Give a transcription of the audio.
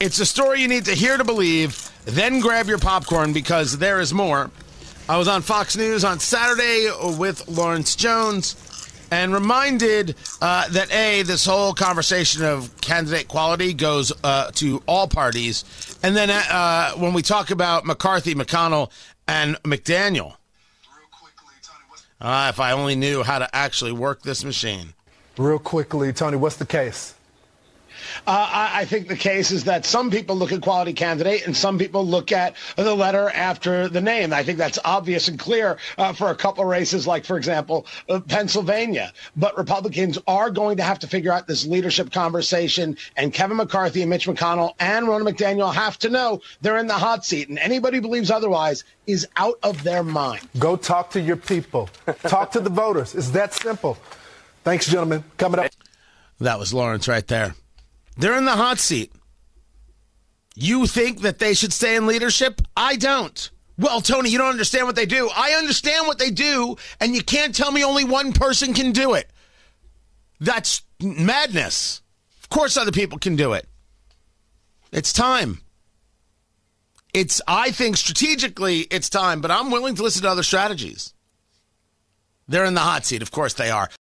It's a story you need to hear to believe. Then grab your popcorn because there is more. I was on Fox News on Saturday with Lawrence Jones and reminded uh, that A, this whole conversation of candidate quality goes uh, to all parties. And then uh, when we talk about McCarthy, McConnell, and McDaniel, uh, if I only knew how to actually work this machine. Real quickly, Tony, what's the case? Uh, I, I, think the case is that some people look at quality candidate and some people look at the letter after the name. I think that's obvious and clear uh, for a couple of races, like, for example, uh, Pennsylvania. But Republicans are going to have to figure out this leadership conversation, and Kevin McCarthy and Mitch McConnell and Ronna McDaniel have to know they're in the hot seat. And anybody who believes otherwise is out of their mind. Go talk to your people, talk to the voters. It's that simple. Thanks, gentlemen. Coming up. That was Lawrence right there. They're in the hot seat. You think that they should stay in leadership? I don't. Well, Tony, you don't understand what they do. I understand what they do, and you can't tell me only one person can do it. That's madness. Of course, other people can do it. It's time. It's, I think, strategically, it's time, but I'm willing to listen to other strategies. They're in the hot seat. Of course, they are.